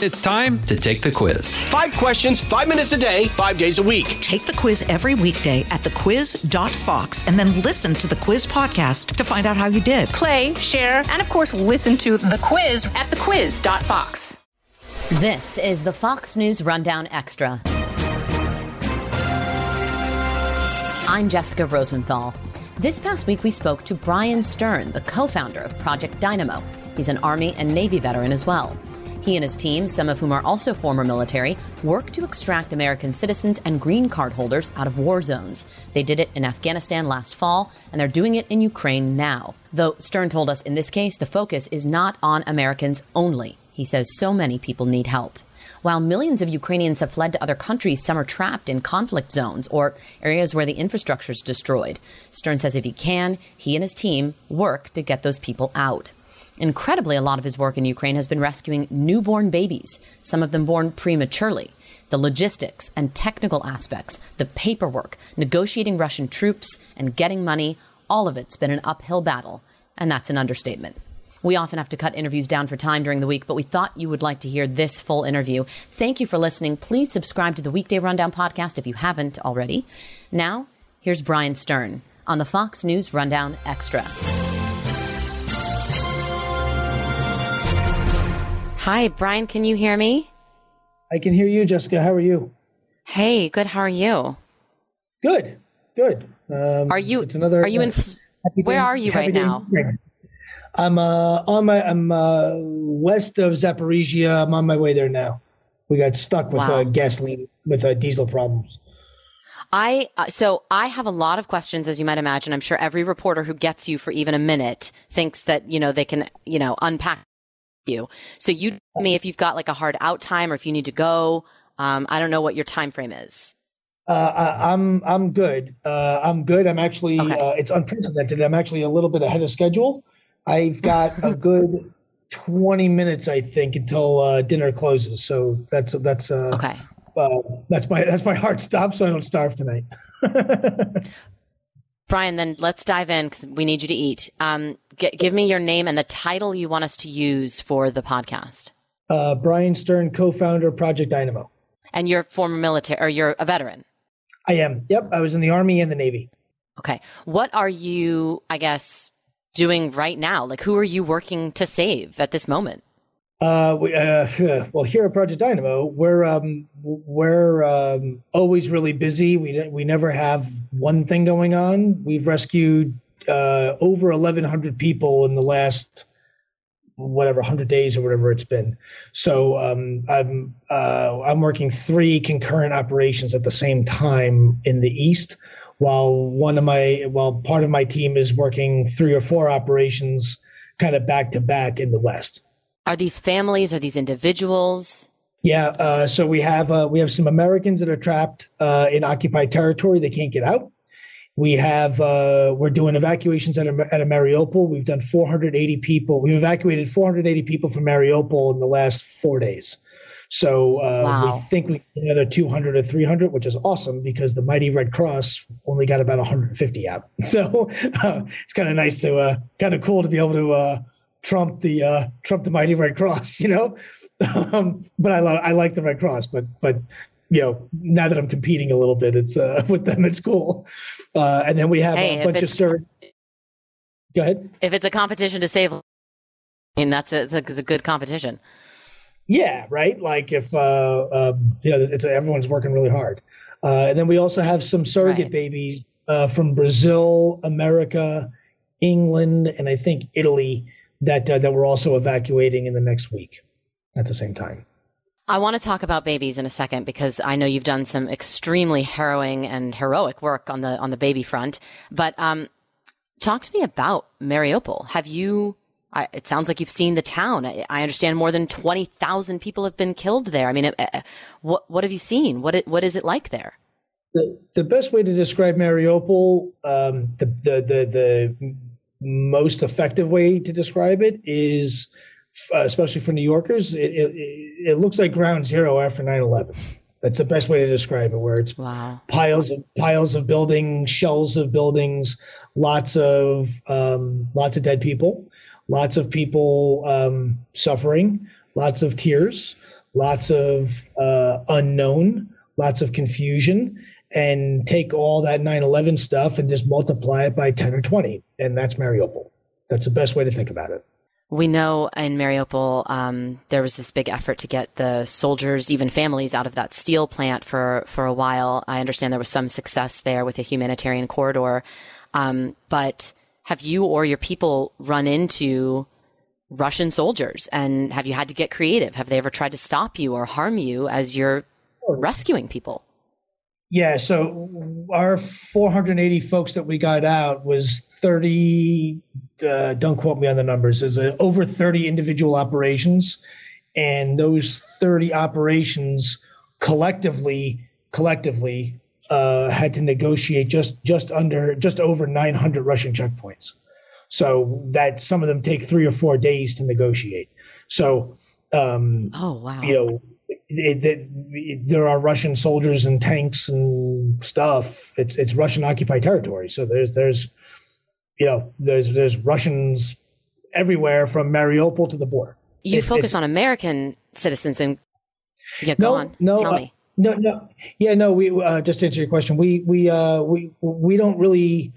It's time to take the quiz. Five questions, five minutes a day, five days a week. Take the quiz every weekday at thequiz.fox and then listen to the quiz podcast to find out how you did. Play, share, and of course, listen to the quiz at thequiz.fox. This is the Fox News Rundown Extra. I'm Jessica Rosenthal. This past week, we spoke to Bryan Stern, the co founder of Project Dynamo. He's an Army and Navy veteran as well. He and his team, some of whom are also former military, work to extract American citizens and green card holders out of war zones. They did it in Afghanistan last fall, and they're doing it in Ukraine now. Though Stern told us in this case, the focus is not on Americans only. He says so many people need help. While millions of Ukrainians have fled to other countries, some are trapped in conflict zones or areas where the infrastructure is destroyed. Stern says if he can, he and his team work to get those people out. Incredibly, a lot of his work in Ukraine has been rescuing newborn babies, some of them born prematurely. The logistics and technical aspects, the paperwork, negotiating Russian troops, and getting money, all of it's been an uphill battle, and that's an understatement. We often have to cut interviews down for time during the week, but we thought you would like to hear this full interview. Thank you for listening. Please subscribe to the Weekday Rundown podcast if you haven't already. Now, here's Bryan Stern on the Fox News Rundown Extra. Hi, Bryan, can you hear me? I can hear you, Jessica. How are you? Hey, good. How are you? Good, good. Um, Are you? It's another. Are you in? Where day- are you right day now? I'm uh, on my. I'm uh, west of Zaporizhia. I'm on my way there now. We got stuck with Wow. uh, gasoline with uh, diesel problems. I uh, so I have a lot of questions, as you might imagine. I'm sure every reporter who gets you for even a minute thinks that you know they can you know unpack you. So you tell me if you've got like a hard out time or if you need to go. Um, I don't know what your time frame is. Uh, I, I'm I'm good. Uh, I'm good. I'm actually. Okay. Uh, it's unprecedented. I'm actually a little bit ahead of schedule. I've got a good 20 minutes, I think, until uh, dinner closes. So that's that's uh, Okay. uh, that's my that's my hard stop, so I don't starve tonight. Bryan, then let's dive in because we need you to eat. Um, g- give me your name and the title you want us to use for the podcast. Uh, Bryan Stern, co-founder of Project Dynamo. And you're former military or you're a veteran. I am. Yep, I was in the Army and the Navy. Okay. What are you, I guess, doing right now? Like, who are you working to save at this moment? Uh, we, uh, well, here at Project Dynamo, we're um, we're um, always really busy. We we never have one thing going on. We've rescued uh, over 1,100 people in the last whatever 100 days or whatever it's been. So um, I'm uh, I'm working three concurrent operations at the same time in the east, while one of my while part of my team is working three or four operations kind of back to back in the west. Are these families? Are these individuals? Yeah, uh, so we have uh, we have some Americans that are trapped uh, in occupied territory. They can't get out. We have uh, we're doing evacuations at a, at a Mariupol. We've done 480 people. We've evacuated 480 people from Mariupol in the last four days. So uh, Wow. we think we get another 200 or 300, which is awesome because the mighty Red Cross only got about 150 out. So uh, it's kind of nice to uh, kind of cool to be able to uh, trump the uh, trump the mighty Red Cross, you know. um, but I love I like the Red Cross, but but you know now that I'm competing a little bit, it's uh, with them it's cool. Uh, and then we have Hey, a bunch of it's- Go ahead. If it's a competition to save, I mean, that's a, that's a good competition. Yeah, right. Like if uh, um, you know, it's everyone's working really hard. Uh, and then we also have some surrogate Right. babies uh, from Brazil, America, England, and I think Italy that uh, that we're also evacuating in the next week at the same time. I want to talk about babies in a second because I know you've done some extremely harrowing and heroic work on the on the baby front. But um, talk to me about Mariupol. Have you? I, it sounds like you've seen the town. I, I understand more than twenty thousand people have been killed there. I mean, uh, uh, what what have you seen? What what is it like there? the the best way to describe Mariupol, um, the, the the the most effective way to describe it is, uh, especially for New Yorkers, it, it, it looks like ground zero after 9-11. That's the best way to describe it, where it's Wow. piles of piles of buildings, shells of buildings, lots of um, lots of dead people, lots of people um, suffering, lots of tears, lots of uh, unknown, lots of confusion, and take all that 9 11 stuff and just multiply it by 10 or 20. And that's Mariupol. That's the best way to think about it. We know in Mariupol, um, there was this big effort to get the soldiers, even families, out of that steel plant for, for a while. I understand there was some success there with a humanitarian corridor. Um, but have you or your people run into Russian soldiers and have you had to get creative? Have they ever tried to stop you or harm you as you're rescuing people? Yeah, so our 480 folks that we got out was 30. Uh, don't quote me on the numbers. There's over 30 individual operations, and those 30 operations collectively collectively uh, had to negotiate just just under just over 900 Russian checkpoints. So that some of them take three or four days to negotiate. So, um, oh wow, you know it, it, there are Russian soldiers and tanks and stuff. It's it's Russian occupied territory. So there's there's you know there's there's Russians everywhere from Mariupol to the border. You it's, focus on American citizens and yeah, go no, on. No, Tell uh, me. No, no, yeah, no. We uh, just to answer your question. We we uh, we we don't really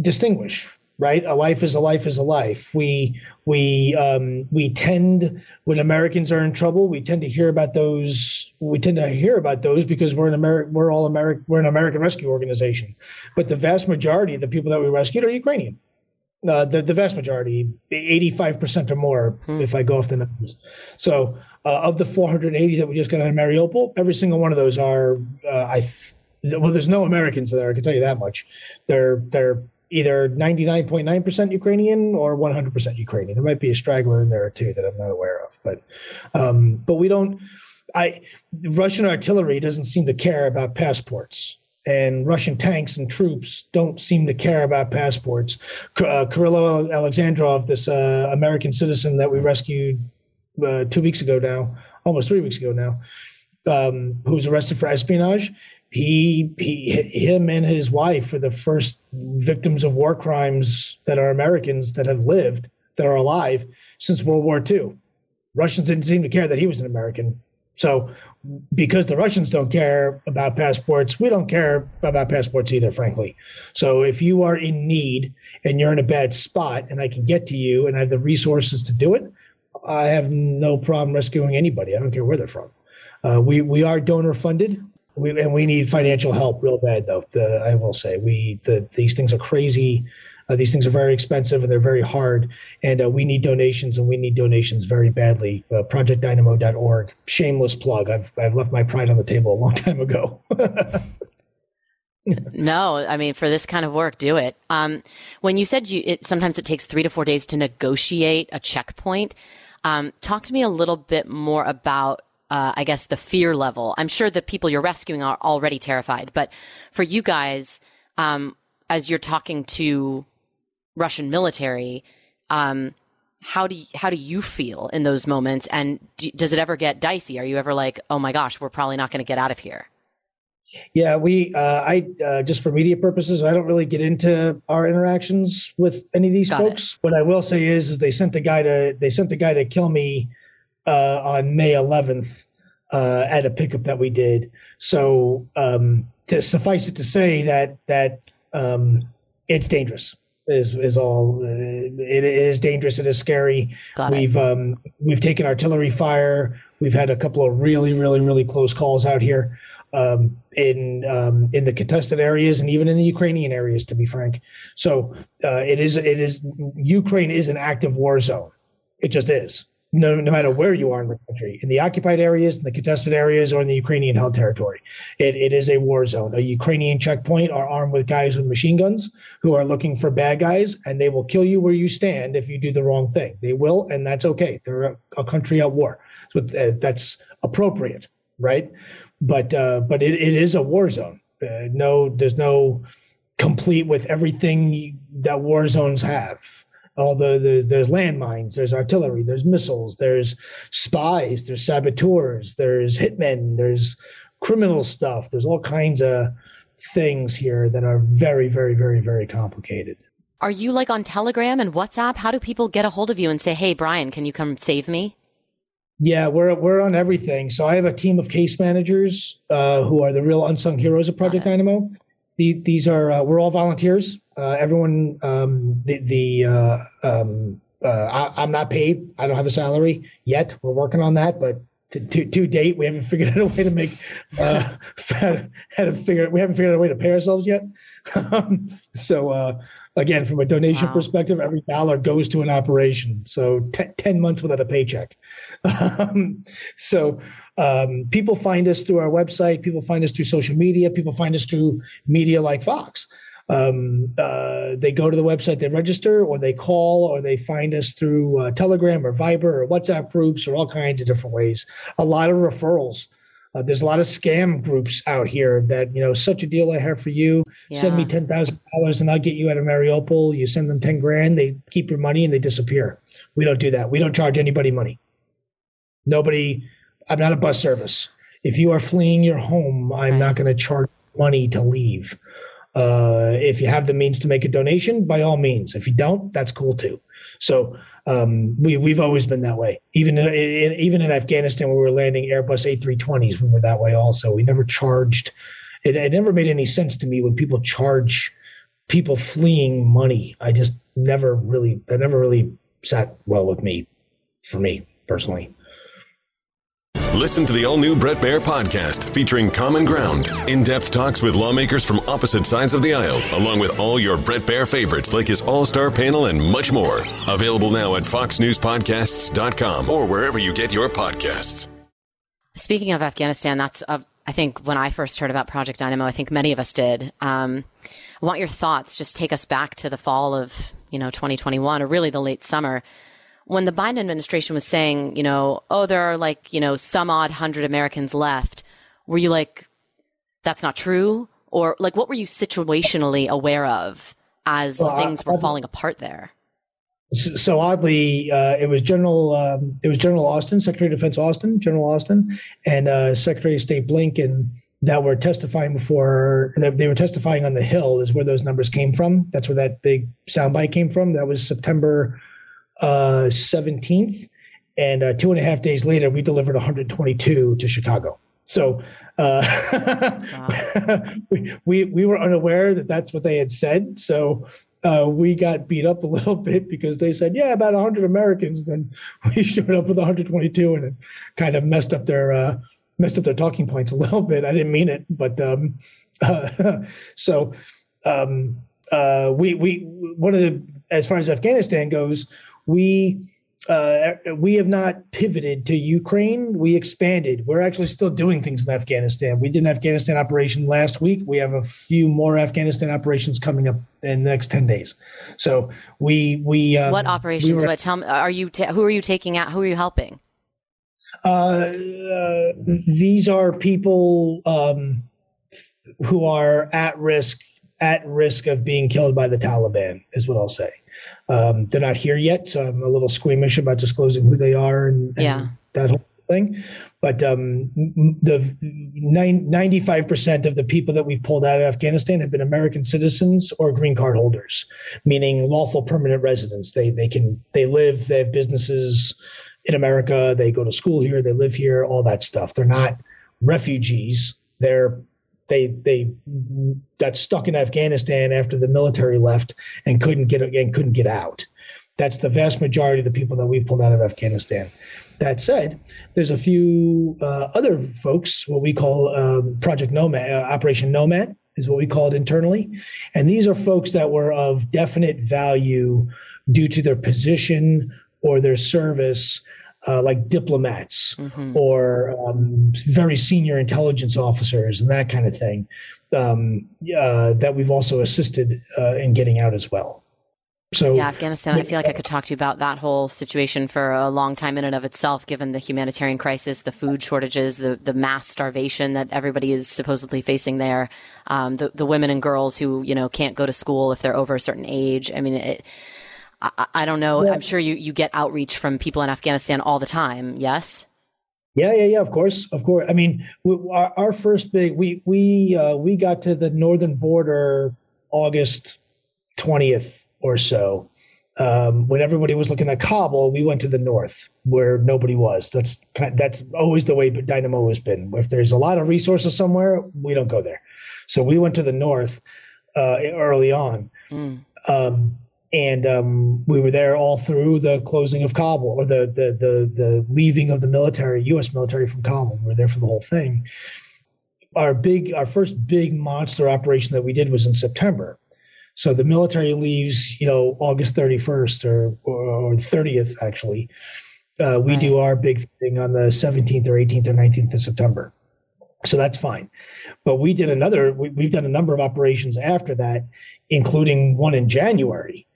distinguish right? A life is a life is a life. We we um, we tend when Americans are in trouble, we tend to hear about those. We tend to hear about those because we're an American. We're all American. We're an American rescue organization, but the vast majority of the people that we rescued are Ukrainian. Uh, the the vast majority, eighty five percent or more, hmm. if I go off the numbers. So uh, of the four hundred eighty that we just got out of Mariupol, every single one of those are uh, I. Well, there's no Americans there. I can tell you that much. They're they're either 99.9% Ukrainian or 100% Ukrainian. There might be a straggler in there too that I'm not aware of, but um, but we don't. I Russian artillery doesn't seem to care about passports, and Russian tanks and troops don't seem to care about passports. Uh, Alexandrov, this uh, American citizen that we rescued uh, two weeks ago now, almost three weeks ago now, um, who was arrested for espionage he, he him and his wife are the first victims of war crimes that are Americans that have lived that are alive since World War II. Russians didn't seem to care that he was an American. So because the Russians don't care about passports, we don't care about passports either, frankly. So if you are in need and you're in a bad spot and I can get to you and I have the resources to do it, I have no problem rescuing anybody. I don't care where they're from. Uh, we we are donor funded. We, and we need financial help real bad though. The, I will say we the, these things are crazy. Uh, these things are very expensive and they're very hard. And uh, we need donations and we need donations very badly. Uh, ProjectDynamo.org. Shameless plug. I've I've left my pride on the table a long time ago. no, I mean for this kind of work, do it. Um, when you said you, it, sometimes it takes three to four days to negotiate a checkpoint. Um, talk to me a little bit more about uh, I guess the fear level. I'm sure the people you're rescuing are already terrified, but for you guys, um, as you're talking to Russian military, um, how do you, how do you feel in those moments? And do, does it ever get dicey? Are you ever like, oh my gosh, we're probably not going to get out of here? Yeah, we. Uh, I uh, just for media purposes, I don't really get into our interactions with any of these Got folks. It. What I will say is, is they sent the guy to they sent the guy to kill me uh, on May 11th uh, at a pickup that we did. So um, to suffice it to say that that um, it's dangerous is is all. Uh, it is dangerous. It is scary. Got we've um, we've taken artillery fire. We've had a couple of really really really close calls out here um, in um, in the contested areas and even in the Ukrainian areas, to be frank. So uh, it is it is Ukraine is an active war zone. It just is no, no matter where you are in the country, in the occupied areas, in the contested areas, or in the Ukrainian held territory. It, it is a war zone. A Ukrainian checkpoint are armed with guys with machine guns who are looking for bad guys, and they will kill you where you stand if you do the wrong thing. They will, and that's okay. They're a, a country at war. So uh, that's appropriate, right? But uh, but it, it is a war zone. Uh, no, there's no complete with everything that war zones have the there's, there's landmines, there's artillery, there's missiles, there's spies, there's saboteurs, there's hitmen, there's criminal stuff. There's all kinds of things here that are very, very, very, very complicated. Are you like on Telegram and WhatsApp? How do people get a hold of you and say, "Hey, Bryan, can you come save me"? Yeah, we're we're on everything. So I have a team of case managers uh, who are the real unsung heroes of Project Dynamo. The, these are uh, we're all volunteers. Uh, everyone, um, the the uh, um, uh, I, am not paid. I don't have a salary yet. We're working on that, but to, to, to date, we haven't figured out a way to make uh, how to figure. We haven't figured out a way to pay ourselves yet. Um, so uh, again, from a donation wow. perspective, every dollar goes to an operation. So t- 10 months without a paycheck. Um, so um, people find us through our website. People find us through social media. People find us through media like Fox. Um, uh, they go to the website, they register, or they call, or they find us through uh, Telegram or Viber or WhatsApp groups or all kinds of different ways. A lot of referrals uh, there's a lot of scam groups out here that you know such a deal I have for you. Yeah. Send me ten thousand dollars and I'll get you out of Mariupol. You send them ten grand, they keep your money and they disappear. We don't do that. We don't charge anybody money. Nobody. I'm not a bus service. If you are fleeing your home, I'm right. not going to charge money to leave. Uh, if you have the means to make a donation, by all means. If you don't, that's cool too. So um, we we've always been that way. Even in, in, even in Afghanistan, when we were landing Airbus A320s, we were that way also. We never charged. It, it never made any sense to me when people charge people fleeing money. I just never really that never really sat well with me, for me personally. Listen to the all new Brett Baier podcast featuring Common Ground, in depth talks with lawmakers from opposite sides of the aisle, along with all your Brett Baier favorites like his all star panel and much more. Available now at foxnewspodcasts.com or wherever you get your podcasts. Speaking of Afghanistan, that's, uh, I think, when I first heard about Project Dynamo, I think many of us did. Um, I want your thoughts. Just take us back to the fall of, you know, 2021 or really the late summer when the Biden administration was saying, you know, oh, there are like, you know, some odd hundred Americans left, were you like, that's not true? Or like, what were you situationally aware of as well, things I, were falling apart there? So oddly, uh, it was General um, it was General Austin, Secretary of Defense Austin, General Austin, and uh, Secretary of State Blinken that were testifying before they were testifying on the Hill is where those numbers came from. That's where that big soundbite came from. That was September uh, 17th. And uh, two and a half days later, we delivered 122 to Chicago. So uh, we, we were unaware that that's what they had said. So uh, we got beat up a little bit because they said, yeah, about 100 Americans. Then we showed up with 122 and it kind of messed up their uh, messed up their talking points a little bit. I didn't mean it, but um, uh, so um, uh, we we one of the as far as Afghanistan goes, we uh, we have not pivoted to Ukraine. We expanded. We're actually still doing things in Afghanistan. We did an Afghanistan operation last week. We have a few more Afghanistan operations coming up in the next ten days. So we we um, what operations? We were, what tell me? Are you ta- who are you taking out? Who are you helping? Uh, uh, these are people um, who are at risk at risk of being killed by the Taliban. Is what I'll say. Um, they're not here yet, so I'm a little squeamish about disclosing who they are and, and yeah. that whole thing. But um, the 95% of the people that we've pulled out of Afghanistan have been American citizens or green card holders, meaning lawful permanent residents. They they can they live, they have businesses in America, they go to school here, they live here, all that stuff. They're not refugees. They're they they got stuck in Afghanistan after the military left and couldn't get and couldn't get out. That's the vast majority of the people that we've pulled out of Afghanistan. That said, there's a few uh, other folks, what we call um, Project Nomad, uh, Operation Nomad is what we call it internally. And these are folks that were of definite value due to their position or their service uh, like diplomats mm-hmm. or um, very senior intelligence officers and that kind of thing um, uh, that we've also assisted uh, in getting out as well. So yeah, Afghanistan. I feel like I could talk to you about that whole situation for a long time in and of itself, given the humanitarian crisis, the food shortages, the the mass starvation that everybody is supposedly facing there, um, the the women and girls who you know can't go to school if they're over a certain age. I mean, it, I, I don't know. Yeah. I'm sure you, you get outreach from people in Afghanistan all the time. Yes. Yeah, yeah, yeah. Of course, of course. I mean, we, our, our, first big we we uh, we got to the northern border August twentieth or so, um, when everybody was looking at Kabul, we went to the north where nobody was. That's that's always the way Dynamo has been. If there's a lot of resources somewhere, we don't go there. So we went to the north uh, early on, mm. um, and um, we were there all through the closing of Kabul or the, the the the leaving of the military, U.S. military from Kabul. We were there for the whole thing. Our big, our first big monster operation that we did was in September so the military leaves, you know, August 31st or, or, 30th, actually. Uh, we right. do our big thing on the 17th or 18th or 19th of September. So that's fine. But we did another, we, we've done a number of operations after that, including one in January,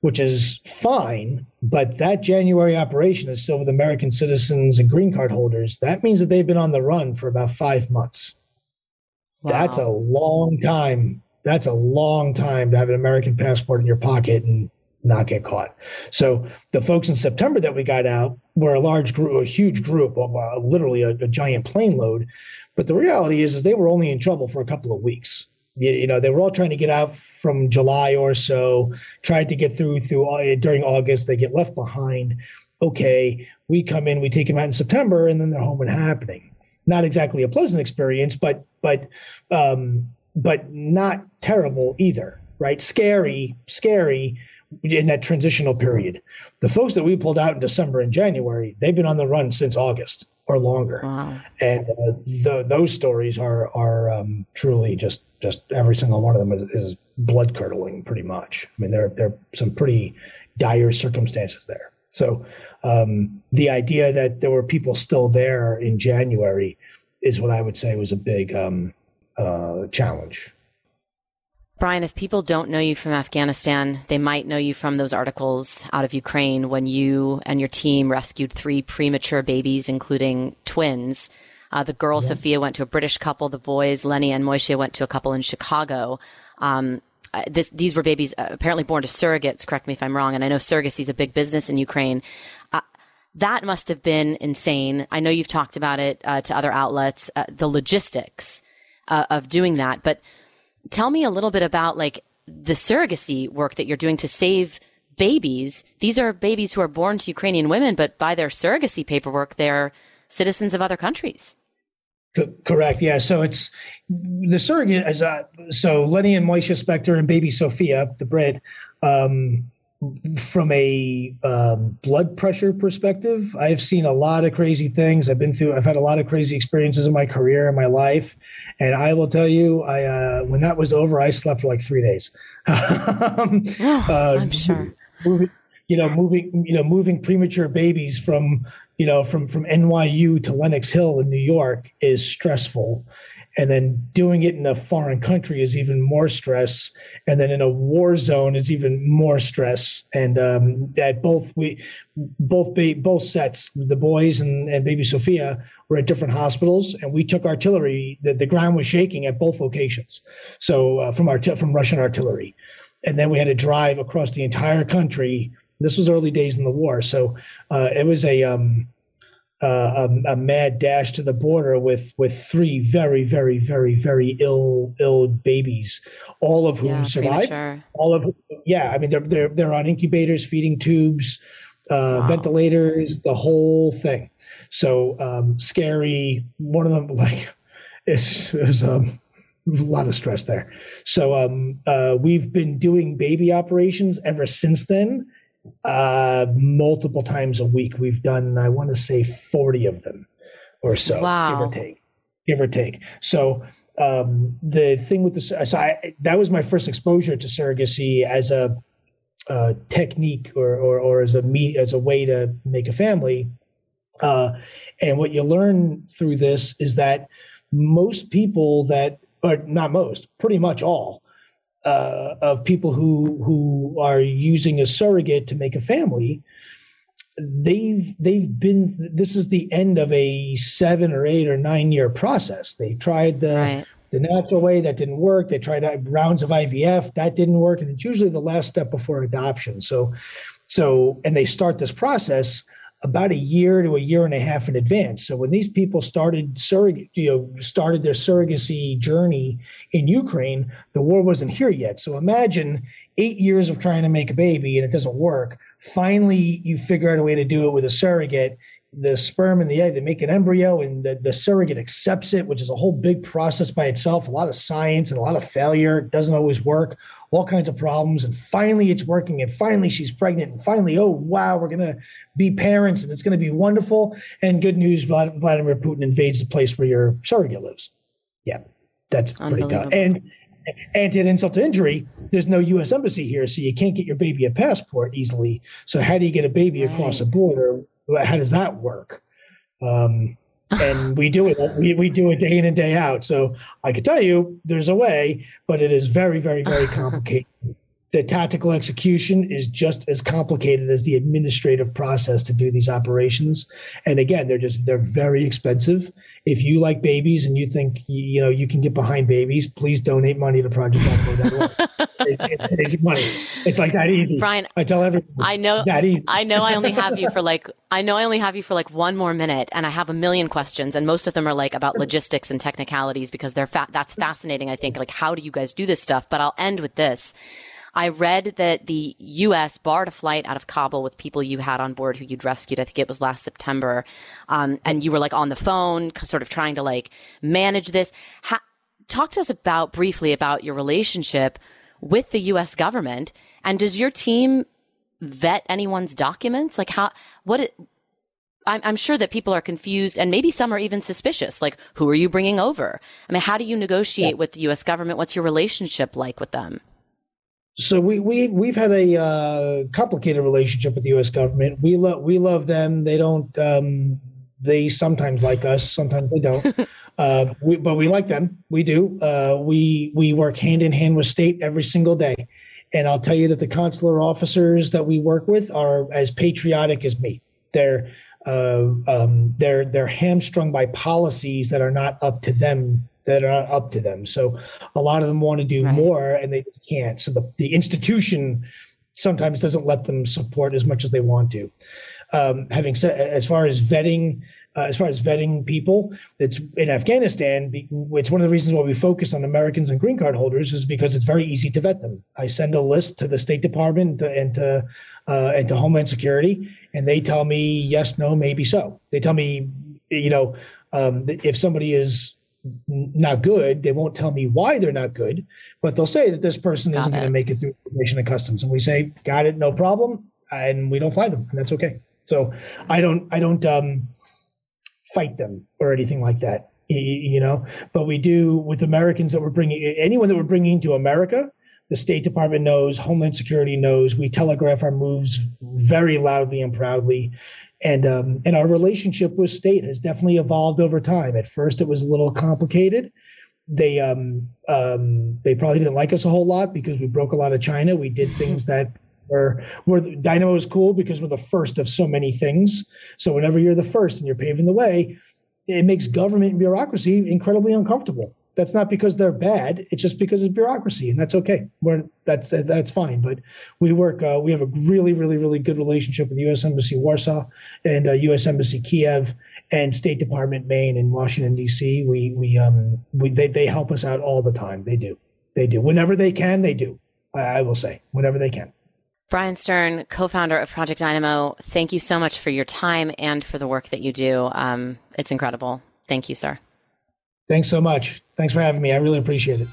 which is fine. But that January operation is still with American citizens and green card holders. That means that they've been on the run for about five months. Wow. That's a long time that's a long time to have an American passport in your pocket and not get caught. So the folks in September that we got out were a large group, a huge group, of, literally a, a, giant plane load. But the reality is, is they were only in trouble for a couple of weeks. You, know, they were all trying to get out from July or so, tried to get through through uh, during August. They get left behind. Okay, we come in, we take them out in September, and then they're home and happening. Not exactly a pleasant experience, but but um, but not terrible either, right? Scary, scary in that transitional period. The folks that we pulled out in December and January, they've been on the run since August or longer, wow. and uh, the, those stories are are um, truly just just every single one of them is, is blood curdling, pretty much. I mean, there there are some pretty dire circumstances there. So um, the idea that there were people still there in January is what I would say was a big um, uh, challenge. Bryan, if people don't know you from Afghanistan, they might know you from those articles out of Ukraine when you and your team rescued three premature babies, including twins. Uh, the girl, yeah. Sophia, went to a British couple. The boys, Lenny and Moishe, went to a couple in Chicago. Um, uh, this, these were babies uh, apparently born to surrogates. Correct me if I'm wrong. And I know surrogacy is a big business in Ukraine. Uh, that must have been insane. I know you've talked about it uh, to other outlets. Uh, the logistics uh, of doing that. But tell me a little bit about like the surrogacy work that you're doing to save babies. These are babies who are born to Ukrainian women, but by their surrogacy paperwork, they're citizens of other countries. Correct. Yeah. So it's the surrogate as a, so Lenny and Moishe Spector and baby Sophia, the Brit, um, from a um, blood pressure perspective, I've seen a lot of crazy things. I've been through, I've had a lot of crazy experiences in my career and my life. And I will tell you, I, uh, when that was over, I slept for like three days. um, oh, uh, I'm sure. Moving, you know, moving, you know, moving premature babies from, you know, from, from NYU to Lenox Hill in New York is stressful and then doing it in a foreign country is even more stress. And then in a war zone is even more stress. And um, that both we both be, both sets the boys and, and baby sophia were at different hospitals and we took artillery the, the ground was shaking at both locations. So uh, from our from russian artillery. And then we had to drive across the entire country. This was early days in the war. So uh, it was a um, uh, a, a, mad dash to the border with with three very very very very ill ill babies, all of whom yeah, survived. All of yeah, I mean they're they're they're on incubators, feeding tubes, uh, wow. ventilators, the whole thing. So um, scary. One of them like it's, it was um, a lot of stress there. So um, uh, we've been doing baby operations ever since then uh, multiple times a week. We've done, I want to say, 40 of them or so, wow. give or take, give or take. So um, the thing with this, so I, that was my first exposure to surrogacy as a uh, technique or, or, or as a me as a way to make a family. Uh, and what you learn through this is that most people that, or not most, pretty much all, uh, of people who who are using a surrogate to make a family they've they've been this is the end of a seven or eight or nine year process. They tried the right. the natural way that didn't work. They tried rounds of ivf that didn't work and it's usually the last step before adoption. So so and they start this process about a year to a year and a half in advance. So when these people started surrogate, you know, started their surrogacy journey in Ukraine, the war wasn't here yet. So imagine eight years of trying to make a baby and it doesn't work. Finally, you figure out a way to do it with a surrogate. The sperm and the egg, they make an embryo, and the, the surrogate accepts it, which is a whole big process by itself. A lot of science and a lot of failure. It doesn't always work all kinds of problems. And finally, it's working. And finally, she's pregnant. And finally, oh, wow, we're going to be parents and it's going to be wonderful. And good news Vladimir Putin invades the place where your surrogate lives. Yeah, that's pretty tough. And and to insult to injury, there's no U.S. embassy here, so you can't get your baby a passport easily. So how do you get a baby right. across the border? How does that work? Um, and we do it we, we do it day in and day out. So i can tell you there's a way but it is very very very complicated. The tactical execution is just as complicated as the administrative process to do these operations. And again they're just they're very expensive if you like babies and you think you know you can get behind babies please donate money to project it's basic money. It's like that easy. Bryan i tell everyone i know that easy. i know i only have you for like i know i only have you for like one more minute and i have a million questions and most of them are like about logistics and technicalities because they're fa- that's fascinating i think. Like how do you guys do this stuff? But i'll end with this I read that the U.S. barred a flight out of Kabul with people you had on board who you'd rescued. I think it was last September. Um, and you were like on the phone, sort of trying to like manage this. Ha- talk to us about briefly about your relationship with the U.S. government. And does your team vet anyone's documents? Like how, what it, I'm, I'm, sure that people are confused and maybe some are even suspicious. Like, who are you bringing over? I mean, how do you negotiate yeah. with the U.S. government? What's your relationship like with them? So we we we've had a uh, complicated relationship with the U.S. government. We love we love them. They don't. Um, they sometimes like us. Sometimes they don't. uh, we, but we like them. We do. Uh, we we work hand in hand with state every single day. And I'll tell you that the consular officers that we work with are as patriotic as me. They're uh, um, they're they're hamstrung by policies that are not up to them that are not up to them. So a lot of them want to do right. more and they can't. So the, the institution sometimes doesn't let them support as much as they want to. Um, having said, as far as vetting, uh, as far as vetting people, it's in Afghanistan. It's one of the reasons why we focus on Americans and green card holders is because it's very easy to vet them. I send a list to the State Department and to uh, and to Homeland Security, and they tell me yes, no, maybe so. They tell me, you know, um, if somebody is not good. They won't tell me why they're not good, but they'll say that this person got isn't going to make it through immigration and customs. And we say, got it, no problem, and we don't fly them, and that's okay. So I don't, I don't um, fight them or anything like that, you know. But we do with Americans that we're bringing, anyone that we're bringing to America. The State Department knows, Homeland Security knows. We telegraph our moves very loudly and proudly and um, and our relationship with state has definitely evolved over time. At first, it was a little complicated. They um, um, they probably didn't like us a whole lot because we broke a lot of China. We did things that were were Dynamo is cool because we're the first of so many things. So whenever you're the first and you're paving the way, it makes government and bureaucracy incredibly uncomfortable that's not because they're bad. It's just because it's bureaucracy, and that's okay. We're that's that's fine. But we work. Uh, we have a really, really, really good relationship with the U.S. Embassy Warsaw and uh, U.S. Embassy Kiev and State Department Main in Washington D.C. We we um we they they help us out all the time. They do. They do. Whenever they can, they do. I, I will say whenever they can. Bryan Stern, co-founder of Project Dynamo, thank you so much for your time and for the work that you do. Um, it's incredible. Thank you, sir. Thanks so much. Thanks for having me. I really appreciate it.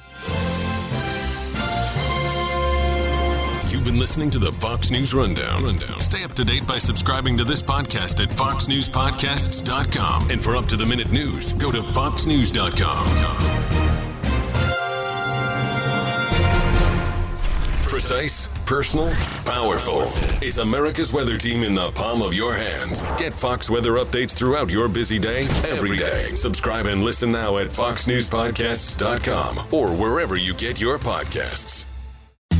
You've been listening to the Fox News Rundown. Rundown. Stay up to date by subscribing to this podcast at foxnewspodcasts.com. And for up to the minute news, go to foxnews.com. Precise, personal, powerful. It's America's weather team in the palm of your hands. Get Fox weather updates throughout your busy day, every day. Subscribe and listen now at foxnewspodcasts.com or wherever you get your podcasts.